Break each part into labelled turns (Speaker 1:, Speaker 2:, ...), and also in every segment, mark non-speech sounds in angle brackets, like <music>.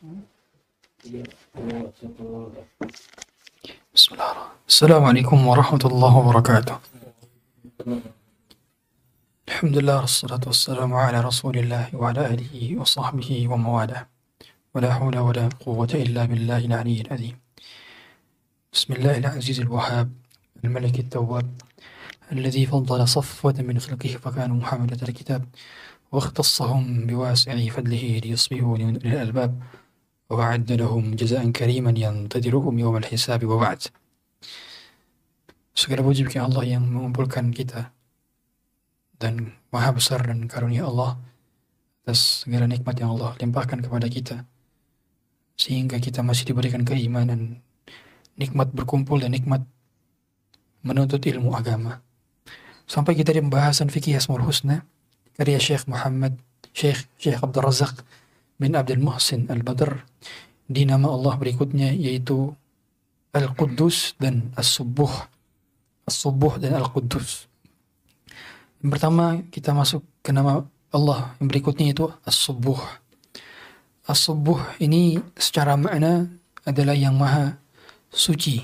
Speaker 1: بسم الله السلام عليكم ورحمة الله وبركاته. الحمد لله والصلاة والسلام على رسول الله وعلى آله وصحبه وموالاه ولا حول ولا قوة إلا بالله العلي العظيم. بسم الله العزيز الوهاب الملك التواب الذي فضل صفوة من خلقه فكانوا محملة الكتاب واختصهم بواسع فضله ليصبحوا الألباب وأعد لهم جزاء كريما ينتظرهم يوم الحساب وبعد Segala puji bagi Allah yang mengumpulkan kita dan maha besar dan karunia Allah atas segala nikmat yang Allah limpahkan kepada kita sehingga kita masih diberikan keimanan nikmat berkumpul dan nikmat menuntut ilmu agama sampai kita di pembahasan fikih Asmaul Husna karya Syekh Muhammad Syekh Syekh Abdul Razak bin Abdul Muhsin Al-Badr. Di nama Allah berikutnya yaitu Al-Quddus dan As-Subuh As-Subuh dan Al-Quddus. Yang pertama kita masuk ke nama Allah. Yang berikutnya itu As-Subuh As-Subuh ini secara makna adalah yang maha suci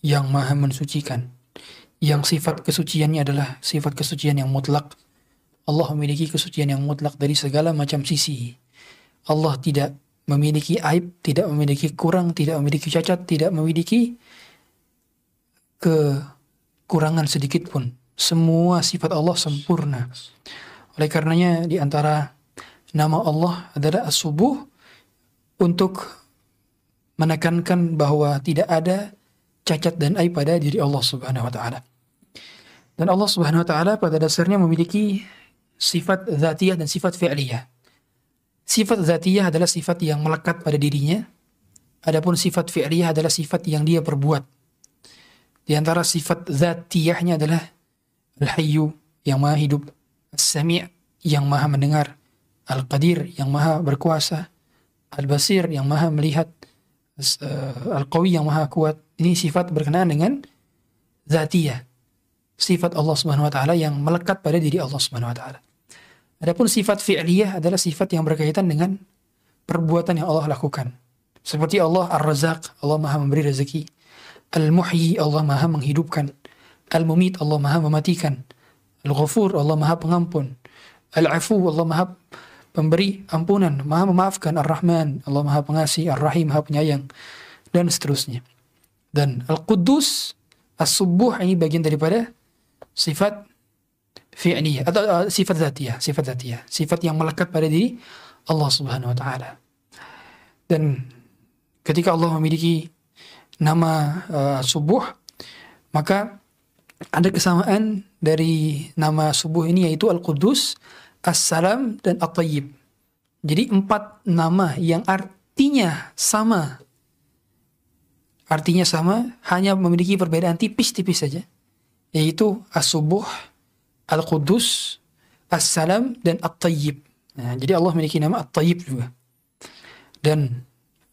Speaker 1: yang maha mensucikan. Yang sifat kesuciannya adalah sifat kesucian yang mutlak. Allah memiliki kesucian yang mutlak dari segala macam sisi Allah tidak memiliki aib, tidak memiliki kurang, tidak memiliki cacat, tidak memiliki kekurangan sedikit pun. Semua sifat Allah sempurna. Oleh karenanya di antara nama Allah adalah As-Subuh untuk menekankan bahwa tidak ada cacat dan aib pada diri Allah Subhanahu wa taala. Dan Allah Subhanahu wa taala pada dasarnya memiliki sifat zatiyah dan sifat fi'liyah. Sifat zatiyah adalah sifat yang melekat pada dirinya. Adapun sifat fi'liyah adalah sifat yang dia perbuat. Di antara sifat zatiyahnya adalah Al-Hayyu yang maha hidup, As-Sami' yang maha mendengar, Al-Qadir yang maha berkuasa, Al-Basir yang maha melihat, Al-Qawi yang maha kuat. Ini sifat berkenaan dengan zatiyah. Sifat Allah Subhanahu wa taala yang melekat pada diri Allah Subhanahu wa taala. Adapun sifat fi'liyah adalah sifat yang berkaitan dengan perbuatan yang Allah lakukan. Seperti Allah Ar-Razaq, Allah Maha memberi rezeki. Al-Muhyi, Allah Maha menghidupkan. Al-Mumit, Allah Maha mematikan. Al-Ghafur, Allah Maha pengampun. Al-Afu, Allah Maha pemberi ampunan, Maha memaafkan. Ar-Rahman, Allah Maha pengasih. Ar-Rahim, Maha penyayang. Dan seterusnya. Dan Al-Quddus, As-Subuh ini bagian daripada sifat fi'liyah atau uh, sifat zatiyah, sifat zatiyah, sifat yang melekat pada diri Allah Subhanahu wa taala. Dan ketika Allah memiliki nama uh, subuh, maka ada kesamaan dari nama subuh ini yaitu Al-Quddus, As-Salam dan At-Tayyib. Jadi empat nama yang artinya sama. Artinya sama, hanya memiliki perbedaan tipis-tipis saja. Yaitu As-Subuh, Al-Quddus, As-Salam, dan At-Tayyib. Nah, jadi Allah memiliki nama At-Tayyib juga. Dan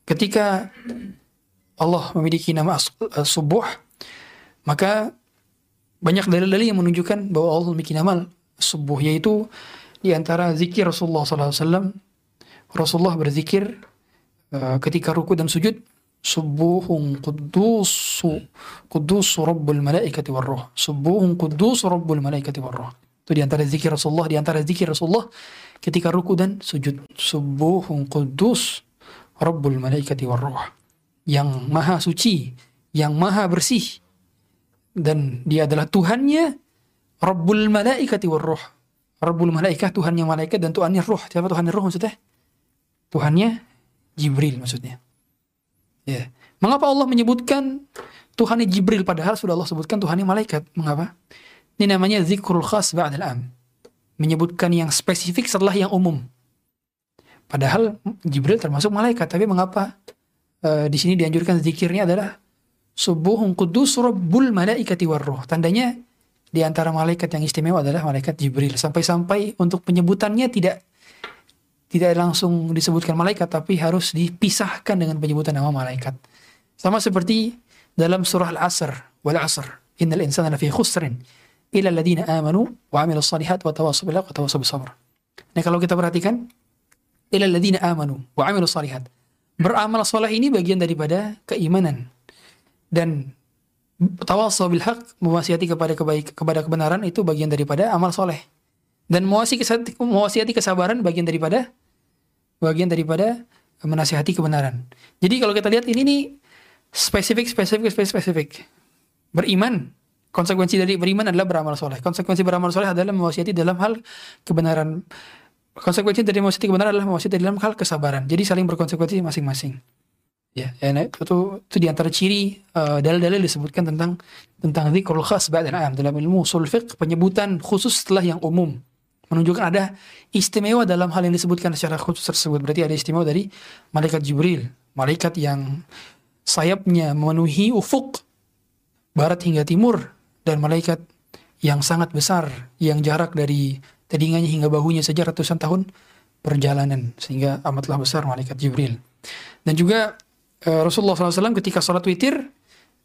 Speaker 1: ketika Allah memiliki nama As-Subuh, maka banyak dalil-dalil yang menunjukkan bahwa Allah memiliki nama Subuh, yaitu di antara zikir Rasulullah SAW. Rasulullah berzikir uh, ketika ruku dan sujud, Subuhun qudusu qudusu rabbul malaikati warruh. Subuhun qudusu rabbul malaikati warruh. Itu di antara zikir Rasulullah, di antara zikir Rasulullah ketika ruku dan sujud. Subuhun qudus rabbul malaikati warruh. Yang maha suci, yang maha bersih. Dan dia adalah Tuhannya Rabbul malaikati warruh. Rabbul malaikat, Tuhannya malaikat dan Tuhannya ruh. Siapa Tuhannya ruh maksudnya? Tuhannya Jibril maksudnya. Ya. Mengapa Allah menyebutkan Tuhannya Jibril padahal sudah Allah sebutkan Tuhannya malaikat? Mengapa? Ini namanya zikrul khas ba'dal am. Menyebutkan yang spesifik setelah yang umum. Padahal Jibril termasuk malaikat, tapi mengapa uh, di sini dianjurkan zikirnya adalah subuhun kudus rabbul malaikati warruh. Tandanya di antara malaikat yang istimewa adalah malaikat Jibril. Sampai-sampai untuk penyebutannya tidak tidak langsung disebutkan malaikat tapi harus dipisahkan dengan penyebutan nama malaikat. Sama seperti dalam surah Al-Asr, wal Asr, innal insana lafi khusrin illa alladziina amanu wa 'amilus shalihat wa tawassaw bil wa tawassaw sabr. Nah, kalau kita perhatikan illa alladziina amanu wa 'amilus shalihat. beramal soleh ini bagian daripada keimanan dan tawassul bil haq mewasiati kepada kebaik kepada kebenaran itu bagian daripada amal soleh dan mewasiati kesabaran bagian daripada bagian daripada menasihati kebenaran. Jadi kalau kita lihat ini nih spesifik spesifik spesifik, spesifik. beriman konsekuensi dari beriman adalah beramal soleh. Konsekuensi beramal soleh adalah mewasiati dalam hal kebenaran. Konsekuensi dari mewasiati kebenaran adalah mewasiati dalam hal kesabaran. Jadi saling berkonsekuensi masing-masing. Ya, ya nah, itu itu di antara ciri uh, dalil-dalil disebutkan tentang tentang dzikrul khas ba'da am dalam ilmu usul penyebutan khusus setelah yang umum menunjukkan ada istimewa dalam hal yang disebutkan secara khusus tersebut berarti ada istimewa dari malaikat Jibril malaikat yang sayapnya memenuhi ufuk barat hingga timur dan malaikat yang sangat besar yang jarak dari telinganya hingga bahunya saja ratusan tahun perjalanan sehingga amatlah besar malaikat Jibril dan juga uh, Rasulullah SAW ketika sholat witir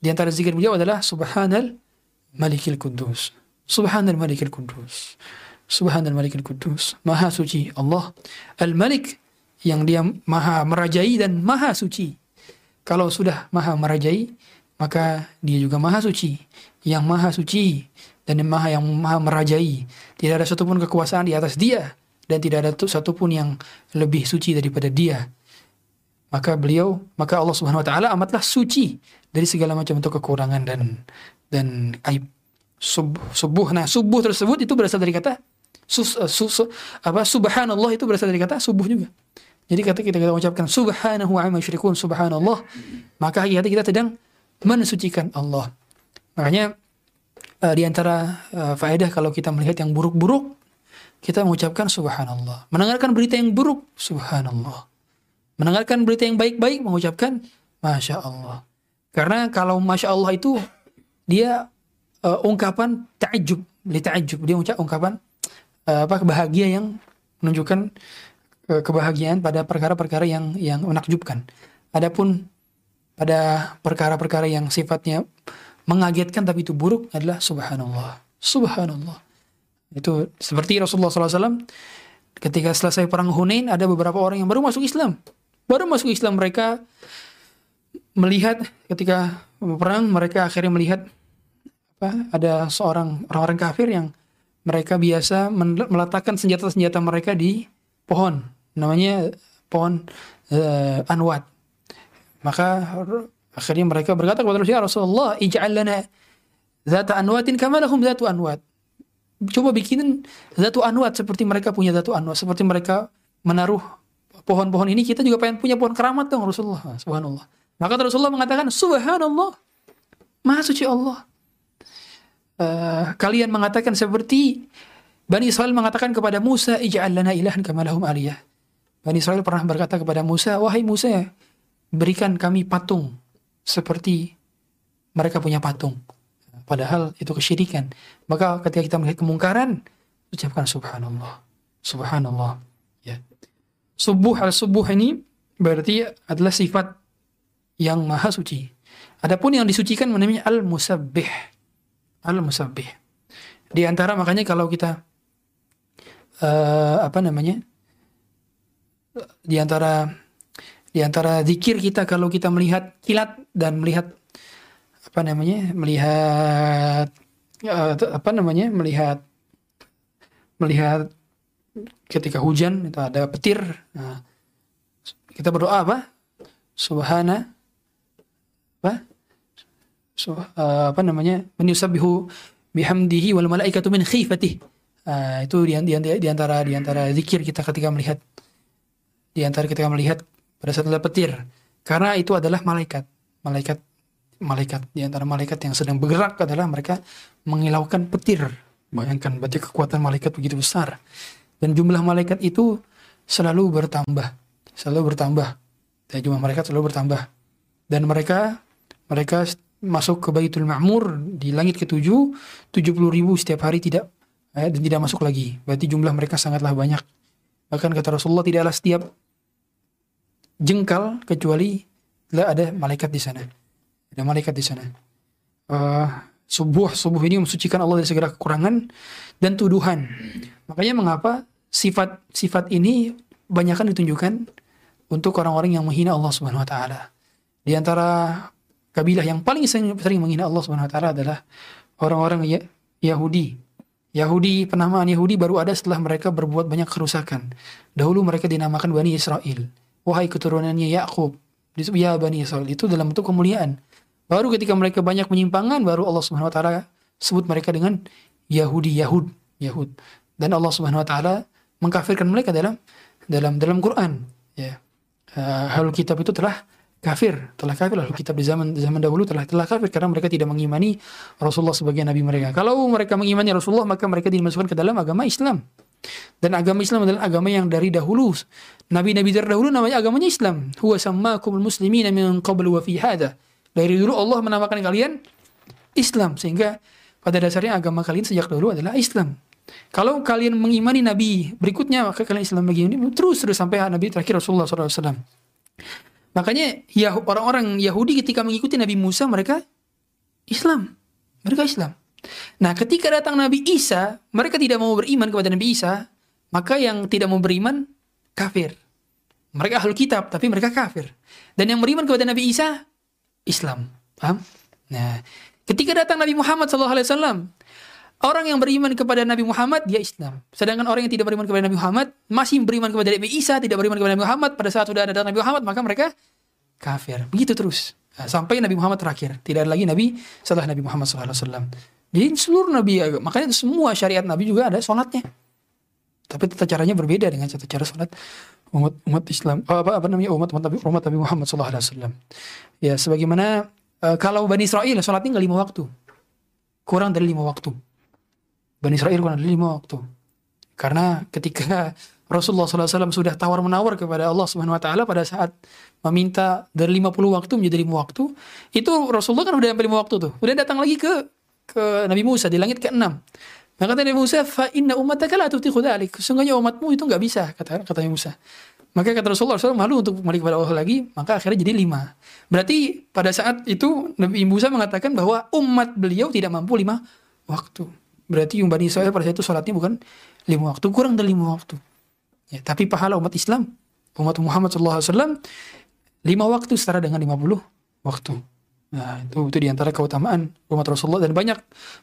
Speaker 1: di antara zikir beliau adalah Subhanal Malikil Kudus. Subhanal Malikil Kudus. Subhanal Malikil Kudus. Maha suci Allah. Al-Malik yang dia maha merajai dan maha suci. Kalau sudah maha merajai, maka dia juga maha suci. Yang maha suci dan yang maha yang maha merajai. Tidak ada satupun kekuasaan di atas dia. Dan tidak ada satupun yang lebih suci daripada dia maka beliau maka Allah Subhanahu wa taala amatlah suci dari segala macam bentuk kekurangan dan dan aib sub, subuh nah subuh tersebut itu berasal dari kata sus, uh, sus, apa subhanallah itu berasal dari kata subuh juga. Jadi kata kita kita ucapkan subhanahu wa yusyrikun subhanallah. Maka hakikatnya kita sedang mensucikan Allah. Makanya uh, di antara uh, faedah kalau kita melihat yang buruk-buruk kita mengucapkan subhanallah. Mendengarkan berita yang buruk subhanallah. Mendengarkan berita yang baik-baik mengucapkan masya Allah. Karena kalau masya Allah itu dia uh, ungkapan ta'ajub, li ta'ajub. Dia ucap ungkapan uh, apa kebahagiaan yang menunjukkan uh, kebahagiaan pada perkara-perkara yang yang menakjubkan. Adapun pada perkara-perkara yang sifatnya mengagetkan tapi itu buruk adalah subhanallah. Subhanallah. Itu seperti Rasulullah SAW ketika selesai perang Hunain ada beberapa orang yang baru masuk Islam. Baru masuk Islam mereka melihat ketika perang mereka akhirnya melihat apa ada seorang orang-orang kafir yang mereka biasa meletakkan senjata-senjata mereka di pohon namanya pohon uh, anwat maka akhirnya mereka berkata kepada Rasulullah Rasulullah ij'al lana zata anwatin kama lahum zatu anwat coba bikinin zatu anwat seperti mereka punya zatu anwat seperti mereka menaruh pohon-pohon ini kita juga pengen punya pohon keramat dong Rasulullah. Subhanallah. Maka Rasulullah mengatakan Subhanallah. Maha suci Allah. Uh, kalian mengatakan seperti Bani Israel mengatakan kepada Musa, "Ij'al lana ilahan kama lahum aliyah." Bani Israel pernah berkata kepada Musa, "Wahai Musa, berikan kami patung seperti mereka punya patung." Padahal itu kesyirikan. Maka ketika kita melihat kemungkaran, ucapkan subhanallah. Subhanallah. Ya. Subuh al-subuh ini berarti adalah sifat yang maha suci. Adapun yang disucikan namanya al-musabbih. Al-musabbih. Di antara makanya kalau kita uh, apa namanya? Di antara di antara zikir kita kalau kita melihat kilat dan melihat apa namanya? melihat uh, apa namanya? melihat melihat ketika hujan itu ada petir. Nah, kita berdoa apa? Subhana apa? So, uh, apa namanya? Menyusabbihu bihamdihi wal malaikatu min khifatih. Uh, itu di, di, di antara di antara zikir kita ketika melihat di antara ketika melihat pada saat petir karena itu adalah malaikat malaikat malaikat di antara malaikat yang sedang bergerak adalah mereka mengilaukan petir bayangkan berarti kekuatan malaikat begitu besar dan jumlah malaikat itu selalu bertambah, selalu bertambah. Dan jumlah malaikat selalu bertambah. Dan mereka mereka masuk ke Baitul Ma'mur di langit ketujuh, 70 ribu setiap hari tidak eh, dan tidak masuk lagi. Berarti jumlah mereka sangatlah banyak. Bahkan kata Rasulullah tidaklah setiap jengkal kecuali ada malaikat di sana. Ada malaikat di sana. Uh, subuh subuh ini mensucikan Allah dari segala kekurangan dan tuduhan. Makanya mengapa sifat-sifat ini banyak kan ditunjukkan untuk orang-orang yang menghina Allah Subhanahu wa taala. Di antara kabilah yang paling sering, sering menghina Allah Subhanahu wa taala adalah orang-orang ya, Yahudi. Yahudi, penamaan Yahudi baru ada setelah mereka berbuat banyak kerusakan. Dahulu mereka dinamakan Bani Israel. Wahai keturunannya Yakub, ya Bani Israel itu dalam bentuk kemuliaan. Baru ketika mereka banyak penyimpangan, baru Allah Subhanahu Wa Taala sebut mereka dengan Yahudi, Yahud, Yahud. Dan Allah Subhanahu Wa Taala mengkafirkan mereka dalam dalam dalam Quran. Ya, uh, kitab itu telah kafir, telah kafir lalu kitab di zaman zaman dahulu telah telah kafir karena mereka tidak mengimani Rasulullah sebagai nabi mereka. Kalau mereka mengimani Rasulullah maka mereka dimasukkan ke dalam agama Islam. Dan agama Islam adalah agama yang dari dahulu nabi-nabi terdahulu namanya agamanya Islam. Huwa sammakumul muslimina min qabl wa fi hada. Dari dulu Allah menamakan kalian Islam sehingga pada dasarnya agama kalian sejak dahulu adalah Islam. Kalau kalian mengimani nabi berikutnya maka kalian Islam begini terus terus sampai nabi terakhir Rasulullah SAW. Makanya ya orang-orang Yahudi ketika mengikuti Nabi Musa mereka Islam. Mereka Islam. Nah, ketika datang Nabi Isa, mereka tidak mau beriman kepada Nabi Isa, maka yang tidak mau beriman kafir. Mereka ahlu kitab, tapi mereka kafir. Dan yang beriman kepada Nabi Isa, Islam. Paham? Nah, ketika datang Nabi Muhammad SAW, orang yang beriman kepada Nabi Muhammad, dia Islam. Sedangkan orang yang tidak beriman kepada Nabi Muhammad, masih beriman kepada Nabi Isa, tidak beriman kepada Nabi Muhammad, pada saat sudah ada Nabi Muhammad, maka mereka kafir. Begitu terus. Nah, sampai Nabi Muhammad terakhir. Tidak ada lagi Nabi setelah Nabi Muhammad SAW. Jadi seluruh Nabi, makanya semua syariat Nabi juga ada sholatnya. Tapi tata caranya berbeda dengan tata cara sholat umat umat Islam. Oh, apa apa namanya umat umat Nabi, umat Nabi Muhammad SAW. Ya sebagaimana uh, kalau Bani Israel sholatnya nggak lima waktu, kurang dari lima waktu. Bani Israel kurang lima waktu. Karena ketika Rasulullah SAW sudah tawar menawar kepada Allah Subhanahu Wa Taala pada saat meminta dari 50 waktu menjadi lima waktu, itu Rasulullah kan udah sampai lima waktu tuh, udah datang lagi ke ke Nabi Musa di langit ke-6. Maka kata Nabi Musa, fa inna ummataka la tutiqu dzalik. Sesungguhnya umatmu itu nggak bisa kata kata Nabi Musa. Maka kata Rasulullah SAW malu untuk kembali kepada Allah lagi, maka akhirnya jadi lima. Berarti pada saat itu Nabi Musa mengatakan bahwa umat beliau tidak mampu lima waktu. Berarti Bani Israel pada saat itu sholatnya bukan lima waktu, kurang dari lima waktu. Ya, tapi pahala umat Islam, umat Muhammad SAW, lima waktu setara dengan lima puluh waktu. Nah, itu itu di antara keutamaan umat Rasulullah dan banyak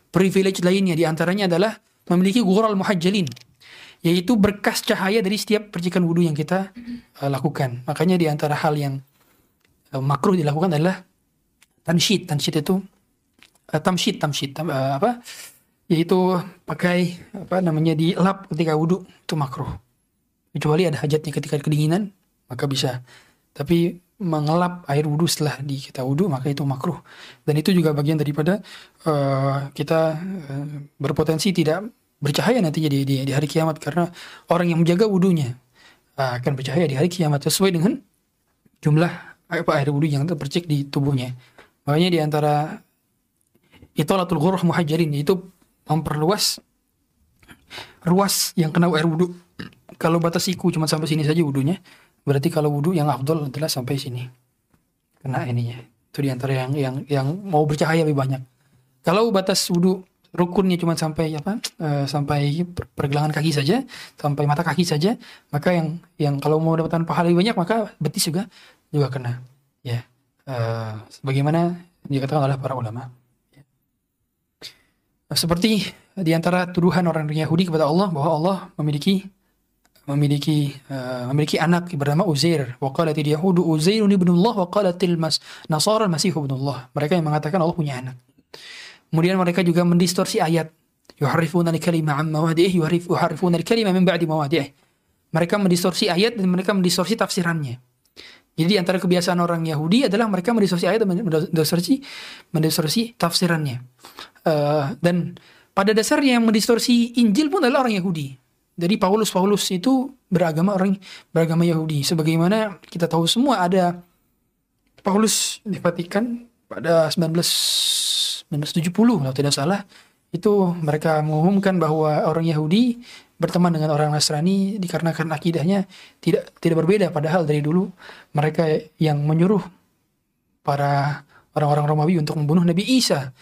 Speaker 1: privilege lainnya. Di antaranya adalah memiliki gural muhajjalin, yaitu berkas cahaya dari setiap percikan wudhu yang kita uh, lakukan. Makanya di antara hal yang uh, makruh dilakukan adalah tanshid. Tanshid itu uh, tamshid, tamshid, tam, uh, apa? Yaitu pakai apa namanya di lap ketika wudhu itu makruh. Kecuali ada hajatnya ketika kedinginan maka bisa. Tapi mengelap air wudhu setelah di kita wudhu maka itu makruh. Dan itu juga bagian daripada uh, kita uh, berpotensi tidak bercahaya nantinya di, di, di hari kiamat. Karena orang yang menjaga wudhunya uh, akan bercahaya di hari kiamat sesuai dengan jumlah apa air wudhu yang terpercik di tubuhnya. Makanya di antara itolatul ghurah muhajirin itu memperluas ruas yang kena air wudhu. Kalau batas siku cuma sampai sini saja wudhunya, berarti kalau wudhu yang afdol adalah sampai sini. Kena ininya. Itu di antara yang yang yang mau bercahaya lebih banyak. Kalau batas wudhu rukunnya cuma sampai apa uh, sampai pergelangan kaki saja sampai mata kaki saja maka yang yang kalau mau dapatkan pahala lebih banyak maka betis juga juga kena ya uh, sebagaimana dikatakan oleh para ulama seperti di antara tuduhan orang Yahudi kepada Allah bahwa Allah memiliki memiliki uh, memiliki anak bernama Uzair. Wa qalatil yahudu Uzair ibnullah wa qalatil mas Nasara Masih ibnullah. Mereka yang mengatakan Allah punya anak. Kemudian mereka juga mendistorsi ayat. Yuharrifuna al-kalima an mawadi'ih yuharrifuna al-kalima min ba'di. Mereka mendistorsi ayat dan mereka mendistorsi tafsirannya. Jadi antara kebiasaan orang Yahudi adalah mereka mendistorsi ayat dan mendistorsi mendistorsi tafsirannya. Uh, dan pada dasarnya yang mendistorsi Injil pun adalah orang Yahudi. Jadi Paulus Paulus itu beragama orang beragama Yahudi. Sebagaimana kita tahu semua ada Paulus di Vatikan pada 19 1970 kalau tidak salah itu mereka mengumumkan bahwa orang Yahudi berteman dengan orang Nasrani dikarenakan akidahnya tidak tidak berbeda padahal dari dulu mereka yang menyuruh para orang-orang Romawi untuk membunuh Nabi Isa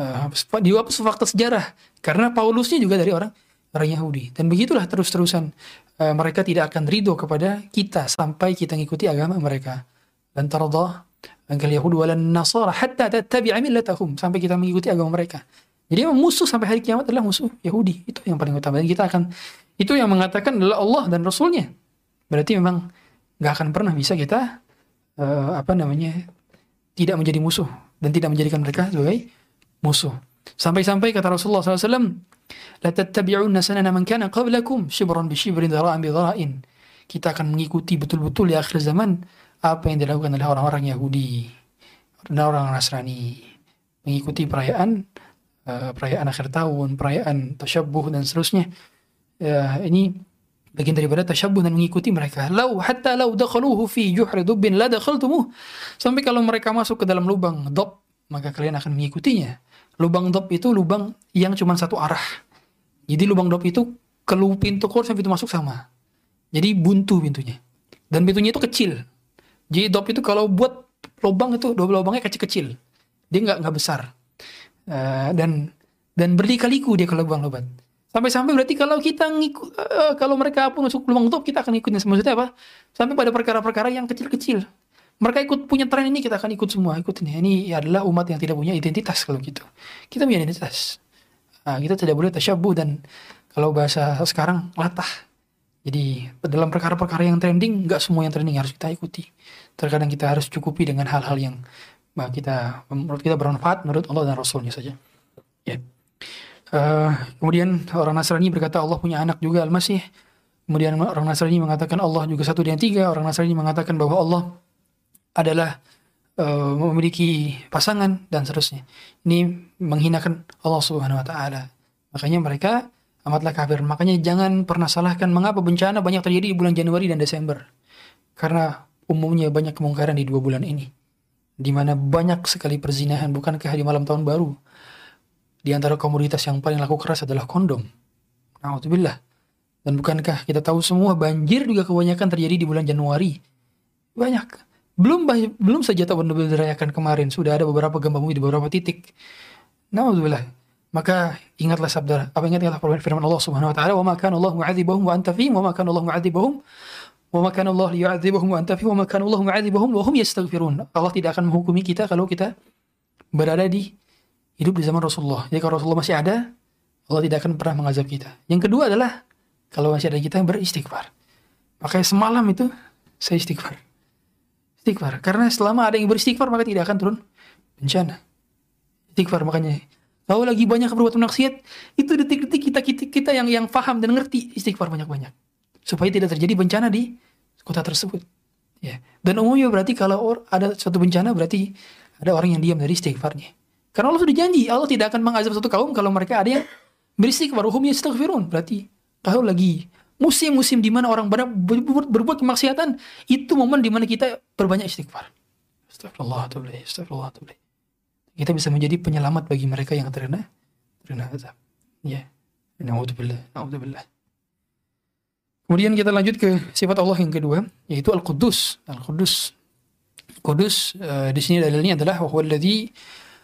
Speaker 1: Uh, di fakta sejarah karena Paulusnya juga dari orang orang Yahudi dan begitulah terus-terusan uh, mereka tidak akan ridho kepada kita sampai kita mengikuti agama mereka. Dan tardah angkal Yahudi walan Nasara hatta tattabi'a millatahum sampai kita mengikuti agama mereka. Jadi memang musuh sampai hari kiamat adalah musuh Yahudi. Itu yang paling utama. Dan kita akan itu yang mengatakan adalah Allah dan Rasulnya. Berarti memang nggak akan pernah bisa kita uh, apa namanya tidak menjadi musuh dan tidak menjadikan mereka sebagai musuh. Sampai-sampai kata Rasulullah SAW, man kana qablakum shibran bi shibrin dhara'an bi dhara'in. Kita akan mengikuti betul-betul di akhir zaman apa yang dilakukan oleh orang-orang Yahudi dan orang Nasrani. Mengikuti perayaan uh, perayaan akhir tahun, perayaan tasyabuh dan seterusnya. Uh, ini bagian daripada tasyabuh dan mengikuti mereka. Lau hatta lau dakhaluhu fi juhri dubbin la dakhaltumuh. Sampai kalau mereka masuk ke dalam lubang dob, maka kalian akan mengikutinya. Lubang dop itu lubang yang cuma satu arah. Jadi lubang dop itu ke pintu keluar sampai pintu masuk sama. Jadi buntu pintunya. Dan pintunya itu kecil. Jadi dop itu kalau buat lubang itu dua lubangnya kecil-kecil. Dia nggak nggak besar. Uh, dan dan berlikaliku dia kalau lubang-lubang. Sampai-sampai berarti kalau kita ngikut, uh, kalau mereka pun masuk lubang dop kita akan ikutnya. Maksudnya apa? Sampai pada perkara-perkara yang kecil-kecil mereka ikut punya tren ini kita akan ikut semua ikut ini. Ini adalah umat yang tidak punya identitas kalau gitu. Kita punya identitas. Nah, kita tidak boleh tasyabuh dan kalau bahasa sekarang latah. Jadi dalam perkara-perkara yang trending nggak semua yang trending harus kita ikuti. Terkadang kita harus cukupi dengan hal-hal yang bah, kita menurut kita bermanfaat menurut Allah dan Rasulnya saja. Ya. Uh, kemudian orang Nasrani berkata Allah punya anak juga Al-Masih. Kemudian orang Nasrani mengatakan Allah juga satu dan tiga. Orang Nasrani mengatakan bahwa Allah adalah uh, memiliki pasangan dan seterusnya. Ini menghinakan Allah Subhanahu wa taala. Makanya mereka amatlah kafir. Makanya jangan pernah salahkan mengapa bencana banyak terjadi di bulan Januari dan Desember. Karena umumnya banyak kemungkaran di dua bulan ini. Di mana banyak sekali perzinahan, bukankah di malam tahun baru? Di antara komoditas yang paling laku keras adalah kondom. Alhamdulillah. Dan bukankah kita tahu semua banjir juga kebanyakan terjadi di bulan Januari? Banyak belum belum saja tahun dirayakan kemarin sudah ada beberapa gempa bumi di beberapa titik. Nauzubillah. Maka ingatlah sabda apa ingatlah firman Allah Subhanahu wa taala wa ma kana Allah mu'adzibahum wa anta fihim wa ma kana Allah mu'adzibahum wa ma kana Allah liyu'adzibahum wa anta fihim wa ma kana Allah mu'adzibahum wa hum yastaghfirun. Allah tidak akan menghukumi kita kalau kita berada di hidup di zaman Rasulullah. Jadi kalau Rasulullah masih ada, Allah tidak akan pernah mengazab kita. Yang kedua adalah kalau masih ada kita beristighfar. Makanya semalam itu saya istighfar istighfar. Karena selama ada yang beristighfar maka tidak akan turun bencana. Istighfar makanya. Kalau lagi banyak berbuat maksiat, itu detik-detik kita, kita kita yang yang paham dan ngerti istighfar banyak-banyak. Supaya tidak terjadi bencana di kota tersebut. Ya. Dan umumnya berarti kalau ada suatu bencana berarti ada orang yang diam dari istighfarnya. Karena Allah sudah janji, Allah tidak akan mengazab satu kaum kalau mereka ada yang beristighfar. Hum yastaghfirun. Berarti kalau lagi Musim-musim di mana orang berbuat, berbuat kemaksiatan, itu momen di mana kita berbanyak istighfar. Astagfirullahaladzim, astagfirullahaladzim. Kita bisa menjadi penyelamat bagi mereka yang terkena terkena azab. Ya. Nauzubillah, nauzubillah. Kemudian kita lanjut ke sifat Allah yang kedua, yaitu Al-Quddus. Al-Quddus. Kudus uh, di sini dalilnya adalah wa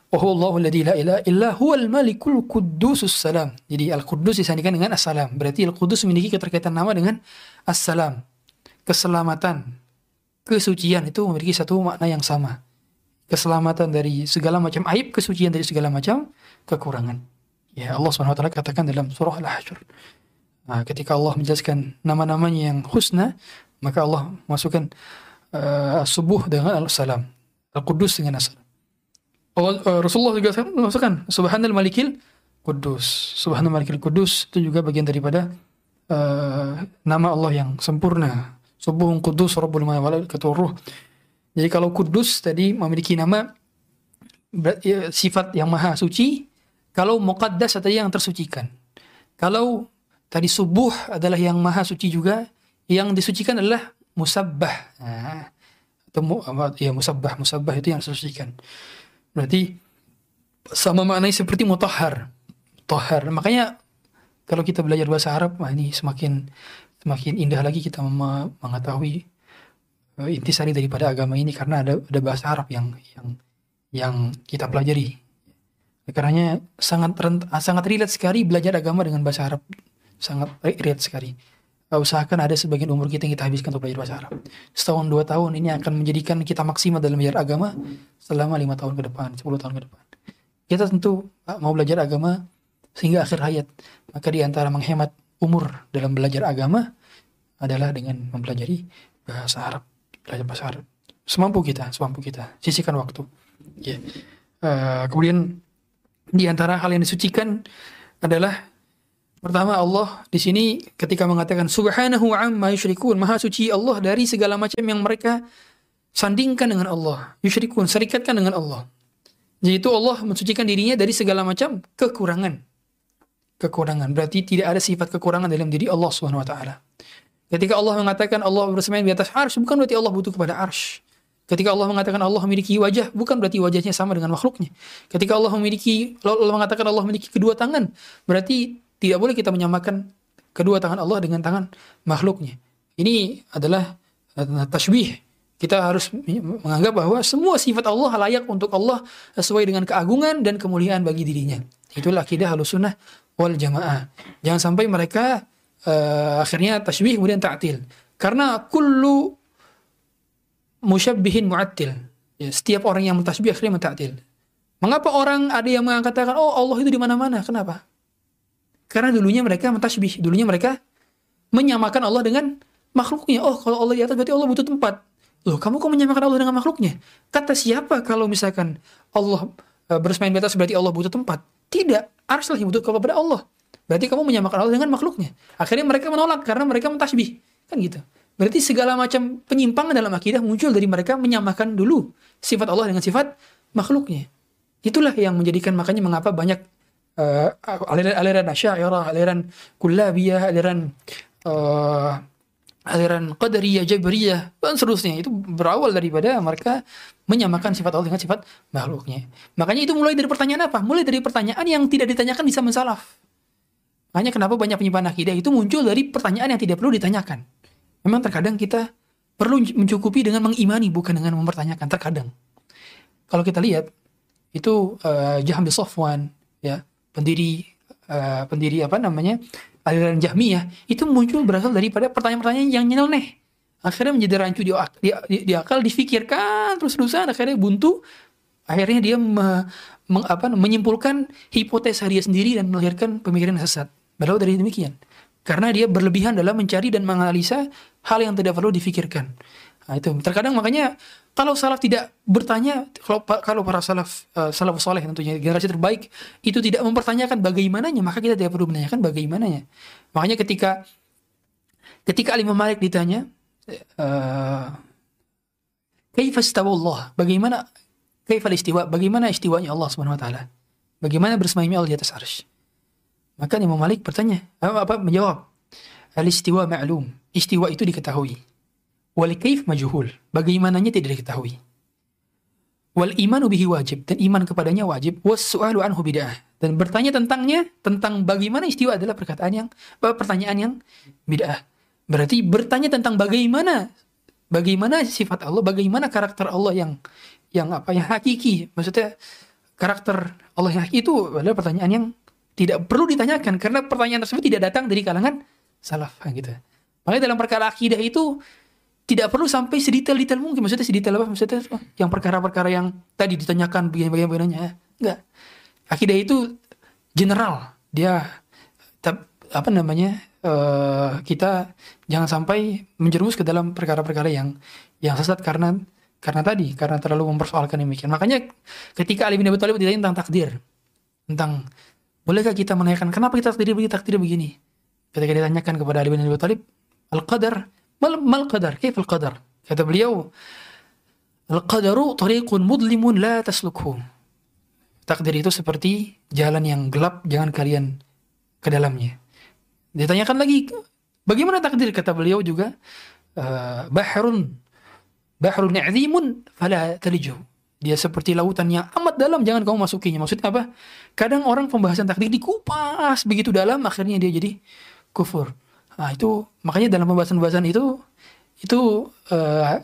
Speaker 1: Wa alladhi la ilaha illa huwal malikul quddusus salam. Jadi Al-Quddus disandingkan dengan As-Salam. Berarti Al-Quddus memiliki keterkaitan nama dengan As-Salam. Keselamatan, kesucian itu memiliki satu makna yang sama. Keselamatan dari segala macam aib, kesucian dari segala macam kekurangan. Ya Allah SWT katakan dalam surah Al-Hasyr. Nah, ketika Allah menjelaskan nama-namanya yang husna, maka Allah masukkan uh, subuh dengan Al-Salam. Al-Quddus dengan As-Salam. Rasulullah juga masukkan Subhanal Malikil Kudus. Subhanal Malikil Kudus itu juga bagian daripada uh, nama Allah yang sempurna. Subuhun Kudus Rabbul Malaikatul Ruh. Jadi kalau Kudus tadi memiliki nama ya, sifat yang maha suci, kalau Muqaddas adalah yang tersucikan. Kalau tadi subuh adalah yang maha suci juga, yang disucikan adalah musabbah. Nah, atau ya musabbah, musabbah itu yang tersucikan. Berarti sama maknanya seperti mutahhar. Mutahhar. Makanya kalau kita belajar bahasa Arab, wah ini semakin semakin indah lagi kita mengetahui uh, intisari daripada agama ini karena ada ada bahasa Arab yang yang yang kita pelajari. Karena sangat sangat relate sekali belajar agama dengan bahasa Arab. Sangat relate sekali. Usahakan ada sebagian umur kita yang kita habiskan untuk belajar bahasa Arab. Setahun dua tahun ini akan menjadikan kita maksimal dalam belajar agama selama lima tahun ke depan, sepuluh tahun ke depan. Kita tentu uh, mau belajar agama sehingga akhir hayat. Maka di antara menghemat umur dalam belajar agama adalah dengan mempelajari bahasa Arab, belajar bahasa Arab. Semampu kita, semampu kita, sisihkan waktu. Ya. Yeah. Uh, kemudian di antara hal yang disucikan adalah Pertama Allah di sini ketika mengatakan subhanahu amma yusyrikun, maha suci Allah dari segala macam yang mereka sandingkan dengan Allah. Yusyrikun, serikatkan dengan Allah. Yaitu Allah mensucikan dirinya dari segala macam kekurangan. Kekurangan berarti tidak ada sifat kekurangan dalam diri Allah Subhanahu wa taala. Ketika Allah mengatakan Allah bersemayam di atas arsy, bukan berarti Allah butuh kepada arsy. Ketika Allah mengatakan Allah memiliki wajah, bukan berarti wajahnya sama dengan makhluknya. Ketika Allah memiliki Allah mengatakan Allah memiliki kedua tangan, berarti tidak boleh kita menyamakan kedua tangan Allah dengan tangan makhluknya. Ini adalah uh, tashbih. Kita harus menganggap bahwa semua sifat Allah layak untuk Allah sesuai dengan keagungan dan kemuliaan bagi dirinya. Itulah akidah sunnah wal jamaah. Jangan sampai mereka uh, akhirnya tashbih kemudian ta'til. Karena kullu musyabbihin mu'attil. Ya, setiap orang yang mentasbih akhirnya mentaktil. Mengapa orang ada yang mengatakan, oh Allah itu di mana-mana? Kenapa? Karena dulunya mereka mentasbih, dulunya mereka menyamakan Allah dengan makhluknya. Oh, kalau Allah di atas berarti Allah butuh tempat. Loh, kamu kok menyamakan Allah dengan makhluknya? Kata siapa kalau misalkan Allah e, bersemayam di atas berarti Allah butuh tempat? Tidak, arsy yang butuh kepada Allah. Berarti kamu menyamakan Allah dengan makhluknya. Akhirnya mereka menolak karena mereka mentasbih. Kan gitu. Berarti segala macam penyimpangan dalam akidah muncul dari mereka menyamakan dulu sifat Allah dengan sifat makhluknya. Itulah yang menjadikan makanya mengapa banyak uh, aliran Asy'ariyah, aliran Kullabiyah, aliran uh, aliran Qadariyah, Jabriyah dan seterusnya itu berawal daripada mereka menyamakan sifat Allah dengan sifat makhluknya. Makanya itu mulai dari pertanyaan apa? Mulai dari pertanyaan yang tidak ditanyakan bisa mensalaf. Makanya kenapa banyak penyimpangan akidah itu muncul dari pertanyaan yang tidak perlu ditanyakan. Memang terkadang kita perlu mencukupi dengan mengimani bukan dengan mempertanyakan terkadang. Kalau kita lihat itu uh, Jaham bin Safwan ya pendiri uh, pendiri apa namanya aliran Jahmiyah itu muncul berasal daripada pertanyaan-pertanyaan yang nyeleneh. Akhirnya menjadi rancu di, di, di, di akal difikirkan terus-terusan akhirnya buntu. Akhirnya dia me, meng, apa, menyimpulkan hipotesa dia sendiri dan melahirkan pemikiran sesat. Padahal dari demikian karena dia berlebihan dalam mencari dan menganalisa hal yang tidak perlu difikirkan. Nah, itu. Terkadang makanya kalau salaf tidak bertanya, kalau kalau para salaf uh, salaf soleh tentunya generasi terbaik itu tidak mempertanyakan bagaimananya, maka kita tidak perlu menanyakan bagaimananya. Makanya ketika ketika Imam Malik ditanya, uh, Allah? Bagaimana kaifa istiwa? Bagaimana istiwanya Allah Subhanahu wa taala? Bagaimana bersemayamnya Allah di atas arsy? Maka Imam Malik bertanya, apa, apa menjawab? Al-istiwa ma'lum. Istiwa itu diketahui. Wal kaif majhul. Bagaimananya tidak diketahui. Wal imanu bihi wajib dan iman kepadanya wajib. Was su'alu anhu bid'ah. Dan bertanya tentangnya, tentang bagaimana istiwa adalah perkataan yang pertanyaan yang bid'ah. Berarti bertanya tentang bagaimana bagaimana sifat Allah, bagaimana karakter Allah yang yang apa yang hakiki. Maksudnya karakter Allah yang hakiki itu adalah pertanyaan yang tidak perlu ditanyakan karena pertanyaan tersebut tidak datang dari kalangan salaf gitu. Makanya dalam perkara akidah itu tidak perlu sampai sedetail-detail mungkin. Maksudnya sedetail apa? Maksudnya oh, yang perkara-perkara yang tadi ditanyakan begini ya. Enggak. Akidah itu general. Dia apa namanya uh, kita jangan sampai menjerumus ke dalam perkara-perkara yang yang sesat karena karena tadi karena terlalu mempersoalkan demikian. Makanya ketika Ali bin Abi Thalib ditanya tentang takdir tentang bolehkah kita menanyakan kenapa kita takdir begini takdir begini? Ketika ditanyakan kepada Ali bin Abi Thalib al Mal, mal qadar? Kaif al-qadar? Kata beliau, Al-qadaru tariqun mudlimun la. Takdir itu seperti jalan yang gelap, jangan kalian ke dalamnya. Ditanyakan lagi, bagaimana takdir? Kata beliau juga, uh, bahrun bahrun ni'zimun fala talijuh. Dia seperti lautan yang amat dalam, jangan kamu masukinya. Maksudnya apa? Kadang orang pembahasan takdir dikupas begitu dalam, akhirnya dia jadi kufur. Nah itu makanya dalam pembahasan-pembahasan itu itu uh,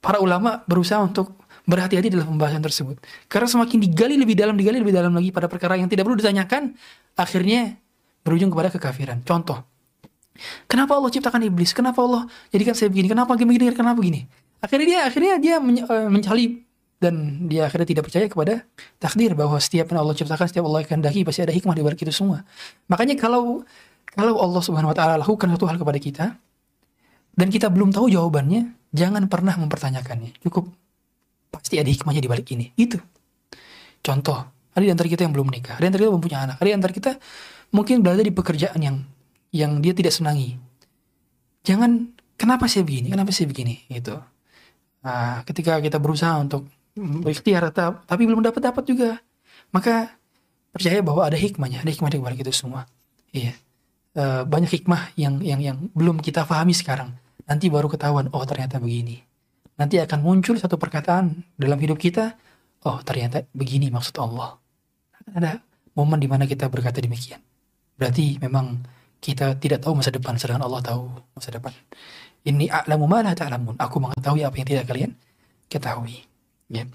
Speaker 1: para ulama berusaha untuk berhati-hati dalam pembahasan tersebut. Karena semakin digali lebih dalam, digali lebih dalam lagi pada perkara yang tidak perlu ditanyakan, akhirnya berujung kepada kekafiran. Contoh, Kenapa Allah ciptakan iblis? Kenapa Allah jadikan saya begini? Kenapa begini? Kenapa begini? Akhirnya dia akhirnya dia uh, mencari dan dia akhirnya tidak percaya kepada takdir bahwa setiap yang Allah ciptakan, setiap Allah kehendaki pasti ada hikmah di balik itu semua. Makanya kalau kalau Allah Subhanahu wa taala lakukan satu hal kepada kita dan kita belum tahu jawabannya, jangan pernah mempertanyakannya. Cukup pasti ada hikmahnya di balik ini. Itu. Contoh, ada di antara kita yang belum menikah, ada di antara kita belum punya anak, ada di antara kita mungkin berada di pekerjaan yang yang dia tidak senangi. Jangan kenapa saya begini, kenapa saya begini gitu. Nah, ketika kita berusaha untuk berikhtiar tapi belum dapat dapat juga maka percaya bahwa ada hikmahnya ada hikmah di balik itu semua iya e, banyak hikmah yang yang yang belum kita pahami sekarang. Nanti baru ketahuan oh ternyata begini. Nanti akan muncul satu perkataan dalam hidup kita oh ternyata begini maksud Allah. Ada momen di mana kita berkata demikian. Berarti memang kita tidak tahu masa depan sedangkan Allah tahu masa depan. Ini a'lamu ma la ta'lamun. Aku mengetahui apa yang tidak kalian ketahui. Ya.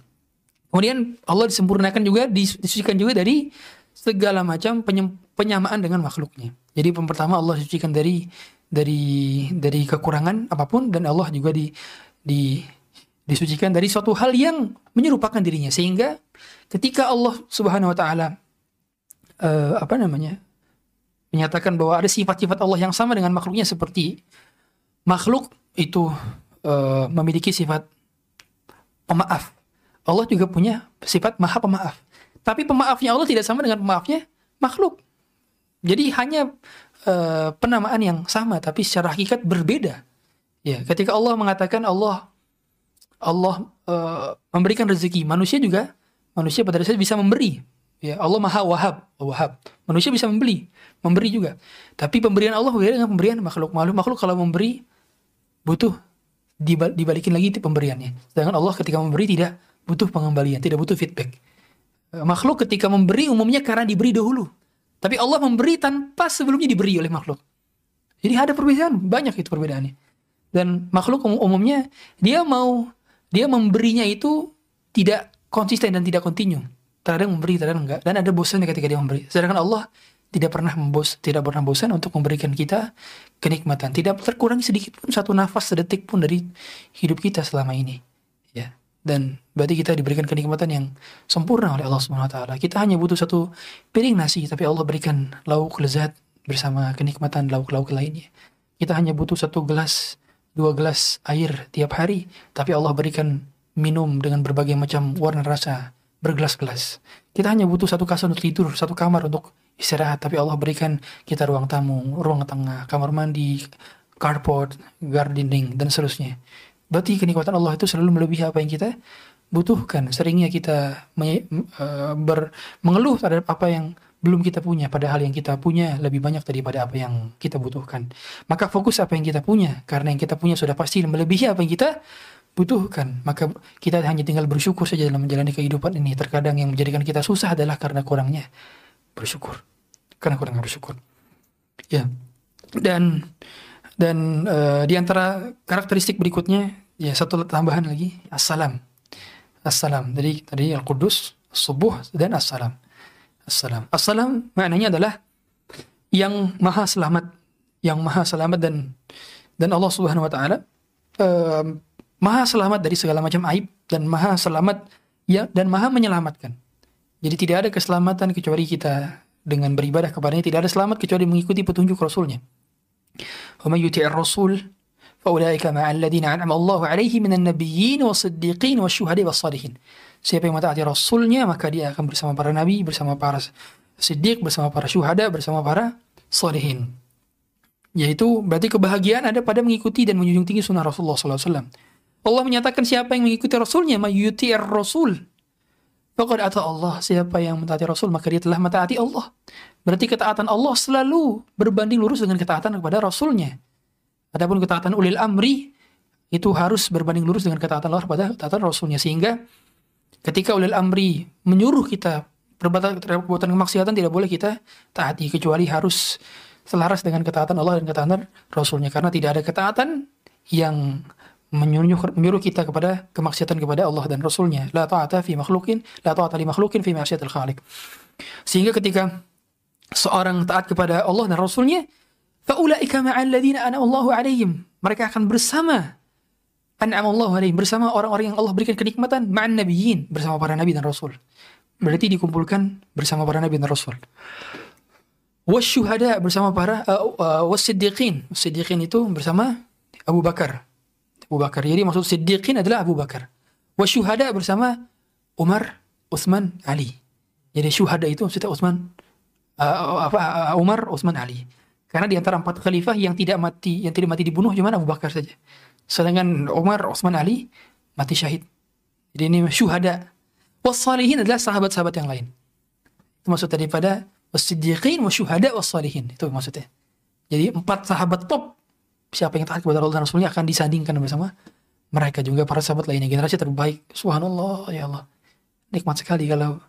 Speaker 1: Kemudian Allah disempurnakan juga, disucikan juga dari segala macam penyamaan dengan makhluknya. Jadi yang pertama Allah disucikan dari dari dari kekurangan apa pun dan Allah juga di di disucikan dari suatu hal yang menyerupakan dirinya sehingga ketika Allah Subhanahu wa taala uh, apa namanya menyatakan bahwa ada sifat-sifat Allah yang sama dengan makhluknya seperti makhluk itu uh, memiliki sifat pemaaf Allah juga punya sifat maha pemaaf. Tapi pemaafnya Allah tidak sama dengan pemaafnya makhluk. Jadi hanya uh, penamaan yang sama tapi secara hakikat berbeda. Ya, ketika Allah mengatakan Allah Allah uh, memberikan rezeki, manusia juga manusia pada dasarnya bisa memberi. Ya, Allah Maha Wahab, Wahab. Manusia bisa membeli, memberi juga. Tapi pemberian Allah berbeda dengan pemberian makhluk. Makhluk makhluk kalau memberi butuh dibalikin lagi pemberiannya. Sedangkan Allah ketika memberi tidak butuh pengembalian, tidak butuh feedback. Eh, makhluk ketika memberi umumnya karena diberi dahulu. Tapi Allah memberi tanpa sebelumnya diberi oleh makhluk. Jadi ada perbedaan, banyak itu perbedaannya. Dan makhluk um umumnya dia mau dia memberinya itu tidak konsisten dan tidak kontinu. Terkadang memberi, terkadang enggak. Dan ada bosannya ketika dia memberi. Sedangkan Allah tidak pernah membos, tidak pernah bosan untuk memberikan kita kenikmatan. Tidak terkurang sedikit pun satu nafas sedetik pun dari hidup kita selama ini. Dan berarti kita diberikan kenikmatan yang sempurna oleh Allah Subhanahu wa taala. Kita hanya butuh satu piring nasi tapi Allah berikan lauk lezat bersama kenikmatan lauk-lauk lainnya. Kita hanya butuh satu gelas, dua gelas air tiap hari tapi Allah berikan minum dengan berbagai macam warna rasa bergelas-gelas. Kita hanya butuh satu kasur untuk tidur, satu kamar untuk istirahat tapi Allah berikan kita ruang tamu, ruang tengah, kamar mandi, carport, gardening dan seterusnya. Berarti kenikmatan Allah itu selalu melebihi apa yang kita butuhkan. Seringnya kita me, uh, ber, mengeluh terhadap apa yang belum kita punya, padahal yang kita punya lebih banyak daripada apa yang kita butuhkan. Maka fokus apa yang kita punya, karena yang kita punya sudah pasti melebihi apa yang kita butuhkan. Maka kita hanya tinggal bersyukur saja dalam menjalani kehidupan ini. Terkadang yang menjadikan kita susah adalah karena kurangnya bersyukur. Karena kurang bersyukur. Ya. Dan dan uh, di antara karakteristik berikutnya ya satu tambahan lagi assalam. Assalam. Jadi tadi Al-Qudus, Subuh dan Assalam. Assalam. Assalam maknanya adalah yang maha selamat, yang maha selamat dan dan Allah Subhanahu wa taala uh, maha selamat dari segala macam aib dan maha selamat ya dan maha menyelamatkan. Jadi tidak ada keselamatan kecuali kita dengan beribadah kepadanya tidak ada selamat kecuali mengikuti petunjuk Rasulnya. ومن يطع الرسول فأولئك مع الذين أنعم الله عليهم من النبيين والصديقين والشهداء والصالحين Siapa yang mentaati Rasulnya maka dia akan bersama para nabi, bersama para siddiq, bersama para syuhada, bersama para salihin. Yaitu berarti kebahagiaan ada pada mengikuti dan menjunjung tinggi sunnah Rasulullah SAW. Allah menyatakan siapa yang mengikuti Rasulnya, mayuti'ir Rasul. Faqad ata Allah, siapa yang mentaati Rasul maka dia telah mentaati Allah. Berarti ketaatan Allah selalu berbanding lurus dengan ketaatan kepada Rasulnya. Adapun ketaatan ulil amri itu harus berbanding lurus dengan ketaatan Allah kepada ketaatan Rasulnya. Sehingga ketika ulil amri menyuruh kita perbuatan, perbuatan kemaksiatan tidak boleh kita taati kecuali harus selaras dengan ketaatan Allah dan ketaatan Rasulnya. Karena tidak ada ketaatan yang menyuruh, menyuruh kita kepada kemaksiatan kepada Allah dan Rasulnya. La ta'ata fi makhlukin, la ta'ata li makhlukin fi maksiatil khaliq. Sehingga ketika seorang taat kepada Allah dan Rasulnya, Faulaika ma'al ladzina an'amallahu 'alaihim. Mereka akan bersama an'amallahu 'alaihim bersama orang-orang yang Allah berikan kenikmatan ma'an nabiyyin bersama para nabi dan rasul. Berarti dikumpulkan bersama para nabi dan rasul. Wasyuhada bersama para uh, uh, wasiddiqin. Wasiddiqin itu bersama Abu Bakar. Abu Bakar. Jadi maksud siddiqin adalah Abu Bakar. Wasyuhada bersama Umar, Utsman, Ali. Jadi syuhada itu maksudnya Utsman uh, Umar, Utsman, Ali. Karena di antara empat khalifah yang tidak mati, yang tidak mati dibunuh cuma Abu Bakar saja. Sedangkan Umar, Utsman, Ali mati syahid. Jadi ini syuhada. Wassalihin adalah sahabat-sahabat yang lain. Itu maksud daripada wasiddiqin wasyuhada wassalihin. Itu maksudnya. Jadi empat sahabat top siapa yang taat kepada Allah dan Rasulnya akan disandingkan bersama mereka juga para sahabat lainnya generasi terbaik subhanallah ya Allah nikmat sekali kalau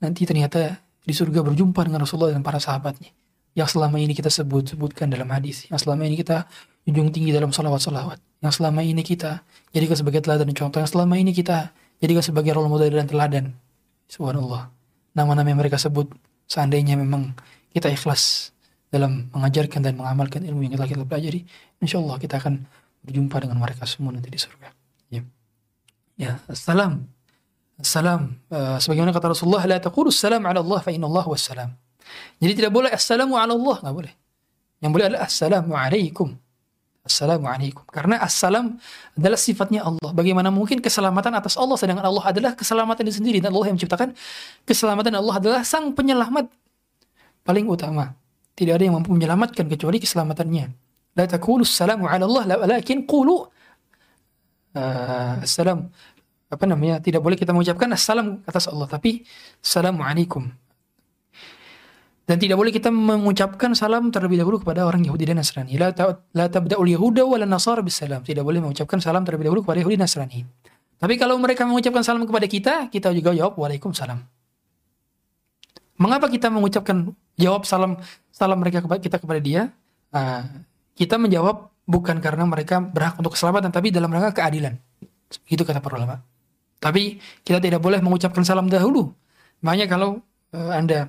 Speaker 1: nanti ternyata di surga berjumpa dengan Rasulullah dan para sahabatnya yang selama ini kita sebut-sebutkan dalam hadis, yang selama ini kita junjung tinggi dalam salawat-salawat, yang selama ini kita jadikan sebagai teladan dan contoh, yang selama ini kita jadikan sebagai role model dan teladan. Subhanallah. Nama-nama yang mereka sebut, seandainya memang kita ikhlas dalam mengajarkan dan mengamalkan ilmu yang telah kita pelajari, insya Allah kita akan berjumpa dengan mereka semua nanti di surga. Ya, ya salam. Salam. Uh, sebagaimana kata Rasulullah, la taqulu salam ala Allah fa inna Allah wassalam. Jadi tidak boleh assalamu ala Allah, nggak boleh. Yang boleh adalah assalamu alaikum. Assalamu alaikum. Karena assalam adalah sifatnya Allah. Bagaimana mungkin keselamatan atas Allah sedangkan Allah adalah keselamatan itu sendiri dan Allah yang menciptakan keselamatan Allah adalah sang penyelamat paling utama. Tidak ada yang mampu menyelamatkan kecuali keselamatannya. La taqulu assalamu ala Allah lakin qulu uh, assalam apa namanya tidak boleh kita mengucapkan assalam atas Allah tapi assalamu alaikum dan tidak boleh kita mengucapkan salam terlebih dahulu kepada orang Yahudi dan Nasrani. La, ta, la tabda'ul Yahuda wa la Nasara bisalam. Tidak boleh mengucapkan salam terlebih dahulu kepada Yahudi dan Nasrani. Tapi kalau mereka mengucapkan salam kepada kita, kita juga jawab Waalaikumsalam. Mengapa kita mengucapkan jawab salam salam mereka kepada kita kepada dia? Uh, kita menjawab bukan karena mereka berhak untuk keselamatan, tapi dalam rangka keadilan. Itu kata para ulama. Tapi kita tidak boleh mengucapkan salam dahulu. Makanya kalau uh, Anda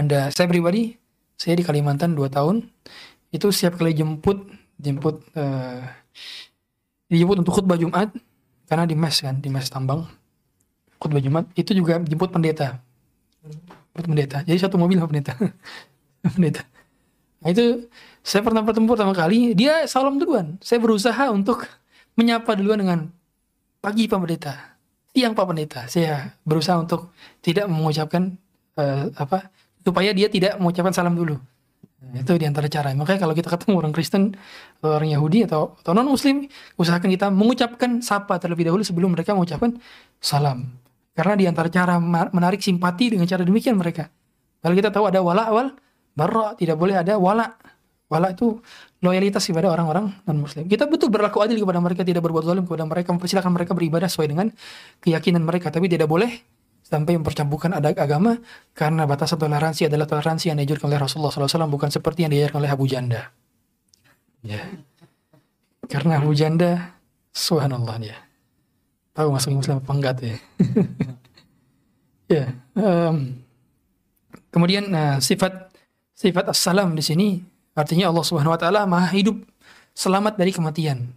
Speaker 1: anda, saya pribadi, saya di Kalimantan 2 tahun, itu setiap kali jemput, jemput, uh, dijemput untuk khutbah Jumat, karena di mes kan, di mes tambang, khutbah Jumat, itu juga jemput pendeta. Jemput pendeta. Jadi satu mobil sama pendeta. <laughs> pendeta. Nah itu, saya pernah bertemu pertama kali, dia salam duluan. Saya berusaha untuk menyapa duluan dengan pagi Pak Pendeta, siang Pak Pendeta. Saya berusaha untuk tidak mengucapkan uh, apa supaya dia tidak mengucapkan salam dulu. Nah, itu di antara cara. Makanya kalau kita ketemu orang Kristen, orang Yahudi atau, atau non Muslim, usahakan kita mengucapkan sapa terlebih dahulu sebelum mereka mengucapkan salam. Karena di antara cara menarik simpati dengan cara demikian mereka. Kalau kita tahu ada wala awal, barra tidak boleh ada wala. Wala itu loyalitas kepada orang-orang non Muslim. Kita betul berlaku adil kepada mereka, tidak berbuat zalim kepada mereka, mempersilahkan mereka beribadah sesuai dengan keyakinan mereka, tapi tidak boleh sampai mempercampurkan ada agama karena batasan toleransi adalah toleransi yang diajarkan oleh Rasulullah SAW bukan seperti yang diajarkan oleh Abu Janda. Ya. Karena Abu Janda, subhanallah dia. Tahu masuk Muslim apa enggak ya. <laughs> ya. Um, kemudian nah, sifat sifat assalam di sini artinya Allah Subhanahu wa taala Maha hidup selamat dari kematian.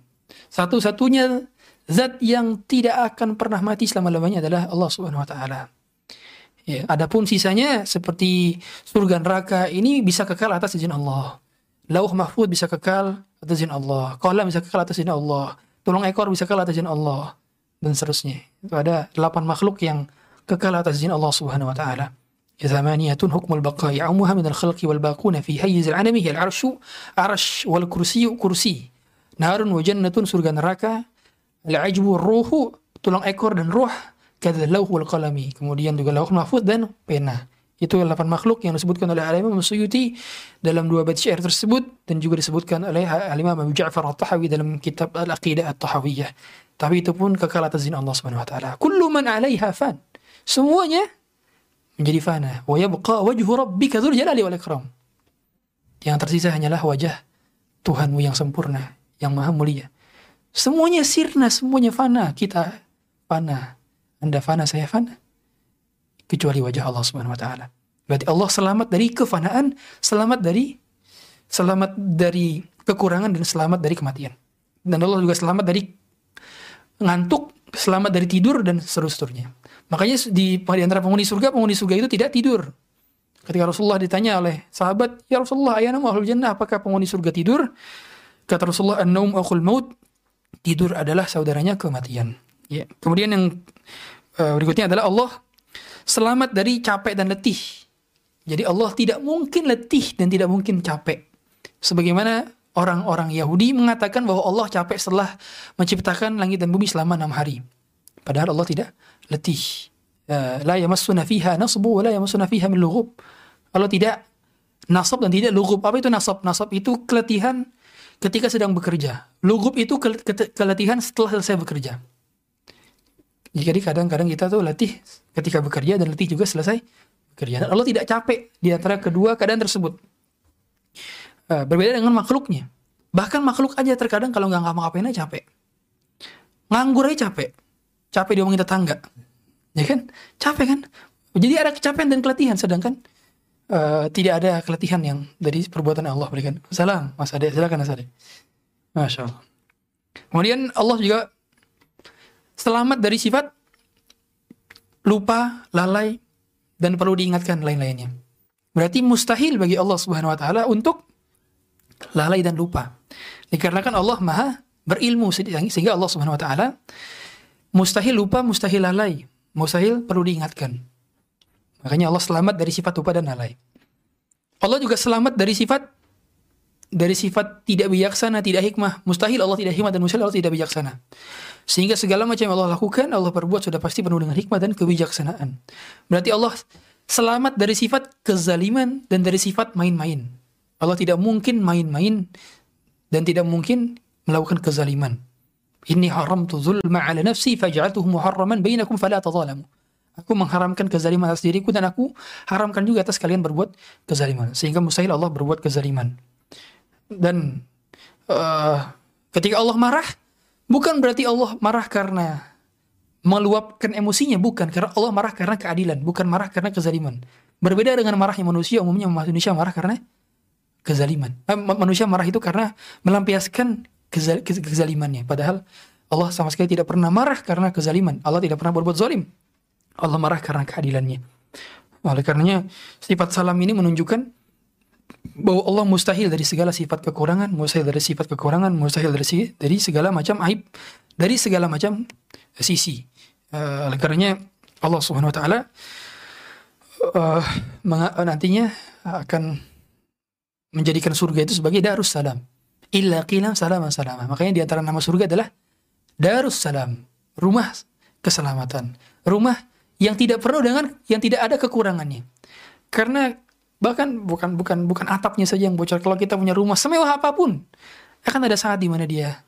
Speaker 1: Satu-satunya zat yang tidak akan pernah mati selama-lamanya adalah Allah Subhanahu wa taala. Ya, adapun sisanya seperti surga neraka ini bisa kekal atas izin Allah. Lauh mahfud bisa kekal atas izin Allah. Qalam bisa kekal atas izin Allah. Tulung ekor bisa kekal atas izin Allah dan seterusnya. Itu ada delapan makhluk yang kekal atas izin Allah Subhanahu wa taala. ثمانية حكم البقاء يعمها من الخلق والباقون في حيز العالم هي العرش عرش والكرسي كرسي نار وجنة surga neraka al-ajbu ruhu tulang ekor dan ruh kata lauhul qalami kemudian juga lauh mahfud dan pena itu delapan makhluk yang disebutkan oleh Al-Imam Suyuti dalam dua bait syair tersebut dan juga disebutkan oleh Al-Imam Abu Ja'far At-Tahawi dalam kitab Al-Aqidah At-Tahawiyah. Tapi itu pun kekal atas izin Allah Subhanahu wa taala. Kullu man 'alaiha fan. Semuanya menjadi fana. Wa yabqa wajhu rabbika dzul jalali wal ikram. Yang tersisa hanyalah wajah Tuhanmu yang sempurna, yang maha mulia. Semuanya sirna, semuanya fana. Kita fana. Anda fana, saya fana. Kecuali wajah Allah Subhanahu wa taala. Berarti Allah selamat dari kefanaan, selamat dari selamat dari kekurangan dan selamat dari kematian. Dan Allah juga selamat dari ngantuk, selamat dari tidur dan seterusnya. Makanya di, di antara penghuni surga, penghuni surga itu tidak tidur. Ketika Rasulullah ditanya oleh sahabat, "Ya Rasulullah, ayana ahlul jannah, apakah penghuni surga tidur?" Kata Rasulullah, "An-naum akhul maut." Tidur adalah saudaranya kematian. Ya. Kemudian yang uh, berikutnya adalah Allah selamat dari capek dan letih. Jadi Allah tidak mungkin letih dan tidak mungkin capek. Sebagaimana orang-orang Yahudi mengatakan bahwa Allah capek setelah menciptakan langit dan bumi selama enam hari. Padahal Allah tidak letih. Ya, la yamassuna fiha nasbu wa la yamassuna fiha min lughub. Allah tidak nasab dan tidak lughub. Apa itu nasab? Nasab itu keletihan ketika sedang bekerja. Lughub itu keletihan setelah selesai bekerja. Jadi kadang-kadang kita tuh letih ketika bekerja dan letih juga selesai bekerja. Dan Allah tidak capek di antara kedua keadaan tersebut. Uh, berbeda dengan makhluknya. Bahkan makhluk aja terkadang kalau nggak ngapa-ngapain aja capek. Nganggur aja capek. Capek diomongin tetangga. Ya kan? Capek kan? Jadi ada kecapean dan keletihan sedangkan uh, tidak ada keletihan yang dari perbuatan Allah berikan. Salam, Mas Ade, silakan Mas Ade. Masya Allah. Kemudian Allah juga selamat dari sifat lupa, lalai, dan perlu diingatkan lain-lainnya. Berarti mustahil bagi Allah Subhanahu wa taala untuk lalai dan lupa. Dikarenakan Allah Maha berilmu sehingga Allah Subhanahu wa taala mustahil lupa, mustahil lalai, mustahil perlu diingatkan. Makanya Allah selamat dari sifat lupa dan lalai. Allah juga selamat dari sifat dari sifat tidak bijaksana, tidak hikmah. Mustahil Allah tidak hikmah dan mustahil Allah tidak bijaksana. Sehingga segala macam yang Allah lakukan, Allah perbuat sudah pasti penuh dengan hikmah dan kebijaksanaan. Berarti Allah selamat dari sifat kezaliman dan dari sifat main-main. Allah tidak mungkin main-main dan tidak mungkin melakukan kezaliman. Inni haramtu zulma ala nafsi faj'altuhu muharraman bainakum fala tadhalamu. Aku mengharamkan kezaliman atas diriku dan aku haramkan juga atas kalian berbuat kezaliman. Sehingga mustahil Allah berbuat kezaliman. Dan uh, ketika Allah marah, bukan berarti Allah marah karena meluapkan emosinya, bukan. Karena Allah marah karena keadilan, bukan marah karena kezaliman. Berbeda dengan marahnya manusia, umumnya manusia marah karena kezaliman. Eh, manusia marah itu karena melampiaskan kezal kezalimannya. Padahal Allah sama sekali tidak pernah marah karena kezaliman. Allah tidak pernah berbuat zalim. Allah marah karena keadilannya. Oleh karenanya sifat salam ini menunjukkan bahwa Allah mustahil dari segala sifat kekurangan, mustahil dari sifat kekurangan, mustahil dari dari segala macam aib, dari segala macam sisi. Uh, oleh karenanya Allah Subhanahu wa taala uh, nantinya akan menjadikan surga itu sebagai darus salam illa qila salama salama. Makanya di antara nama surga adalah Darus Salam, rumah keselamatan. Rumah yang tidak perlu dengan yang tidak ada kekurangannya. Karena bahkan bukan bukan bukan atapnya saja yang bocor. Kalau kita punya rumah semewah apa pun, akan ada saat di mana dia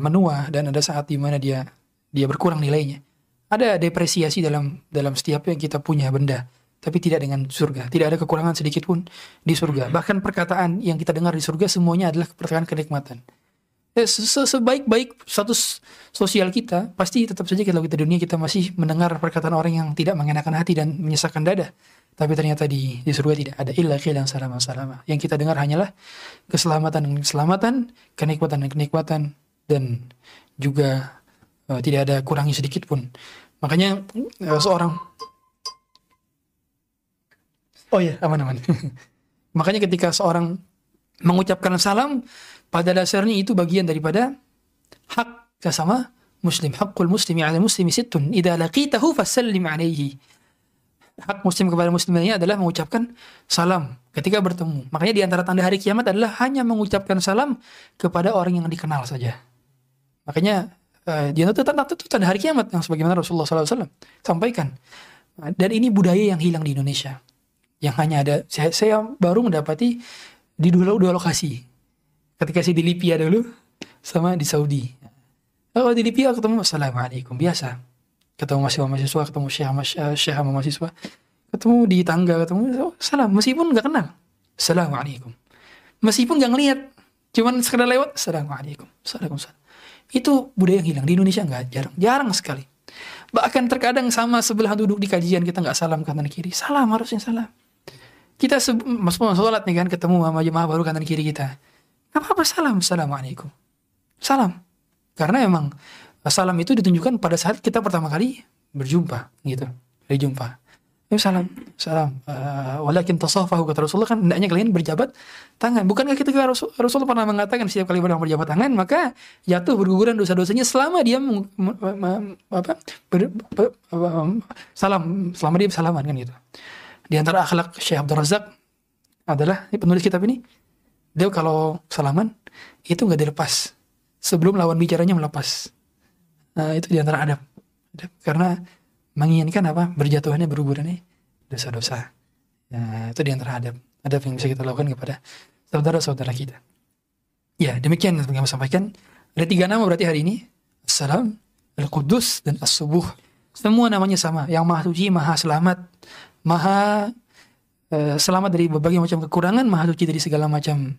Speaker 1: menua dan ada saat di mana dia dia berkurang nilainya. Ada depresiasi dalam dalam setiap yang kita punya benda tapi tidak dengan surga. Tidak ada kekurangan sedikit pun di surga. Bahkan perkataan yang kita dengar di surga semuanya adalah perkataan kenikmatan. Ya, sebaik-baik status sosial kita, pasti tetap saja kalau kita dunia kita masih mendengar perkataan orang yang tidak mengenakan hati dan menyesakkan dada. Tapi ternyata di, di surga tidak ada illa khilan salama salama. Yang kita dengar hanyalah keselamatan dan keselamatan, kenikmatan dan kenikmatan, dan juga uh, tidak ada kurangnya sedikit pun. Makanya uh, seorang Oh iya, aman-aman. <laughs> Makanya ketika seorang mengucapkan salam, pada dasarnya itu bagian daripada hak sesama muslim. Hakul muslimi ala muslimi sittun. Idza laqitahu fasallim alaihi. Hak muslim kepada muslim ini adalah mengucapkan salam ketika bertemu. Makanya di antara tanda hari kiamat adalah hanya mengucapkan salam kepada orang yang dikenal saja. Makanya uh, di antara tanda, tanda hari kiamat yang sebagaimana Rasulullah SAW sampaikan. Dan ini budaya yang hilang di Indonesia yang hanya ada saya, saya baru mendapati di dua, dua lokasi. Ketika saya di Libya dulu sama di Saudi. Kalau di Libya ketemu assalamualaikum. Biasa. Ketemu mahasiswa mahasiswa ketemu syekh syekh sama mahasiswa. Ketemu di tangga ketemu oh, salam. Meskipun nggak kenal. Assalamualaikum. Meskipun nggak ngelihat cuman sekedar lewat assalamualaikum. Assalamualaikum itu budaya yang hilang. Di Indonesia nggak jarang. Jarang sekali. Bahkan terkadang sama sebelah duduk di kajian kita nggak salam kanan kiri. Salam harusnya salam kita mas sholat nih kan ketemu sama jemaah baru kanan kiri kita. Apa apa salam, assalamualaikum. Salam. Karena emang salam itu ditunjukkan pada saat kita pertama kali berjumpa gitu. Berjumpa. Ya, salam, salam. Uh, walakin tasafahu kata Rasulullah kan hendaknya kalian berjabat tangan. Bukankah kita Rasul, Rasulullah pernah mengatakan setiap kali orang berjabat tangan maka jatuh berguguran dosa-dosanya selama dia apa, ber, ber, salam selama dia salaman kan gitu. Di antara akhlak Syekh Abdul Razak adalah penulis kitab ini. Dia kalau salaman itu nggak dilepas. Sebelum lawan bicaranya melepas. Nah, itu di antara adab. Karena menginginkan apa? Berjatuhannya bergugurannya dosa-dosa. Ya, itu di antara adab. Adab yang bisa kita lakukan kepada saudara-saudara kita. Ya demikian yang kami sampaikan. Ada tiga nama berarti hari ini. Assalam Al-Qudus dan As-Subuh. Semua namanya sama. Yang maha suci maha selamat maha uh, selamat dari berbagai macam kekurangan maha suci dari segala macam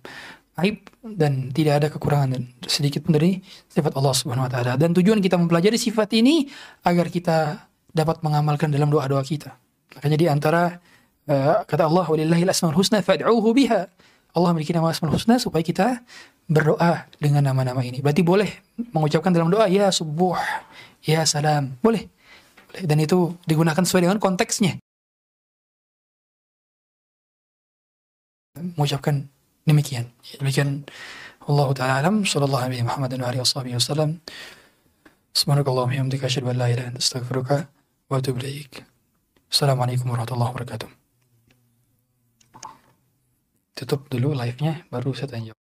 Speaker 1: aib dan tidak ada kekurangan dan sedikit pun dari sifat Allah Subhanahu wa taala. Dan tujuan kita mempelajari sifat ini agar kita dapat mengamalkan dalam doa-doa kita. Makanya di antara uh, kata Allah walillahil asmaul husna fad'uhu biha. Allah memiliki nama asmaul husna supaya kita berdoa dengan nama-nama ini. Berarti boleh mengucapkan dalam doa ya subuh, ya salam. Boleh. Dan itu digunakan sesuai dengan konteksnya. mengucapkan demikian. Demikian Allah taala alam sallallahu alaihi Muhammad wa alihi washabihi wasallam. Subhanakallahumma hamdika asyhadu an la ilaha illa astaghfiruka wa atubu ilaik. Assalamualaikum warahmatullahi wabarakatuh. Tutup dulu live-nya baru saya tanya.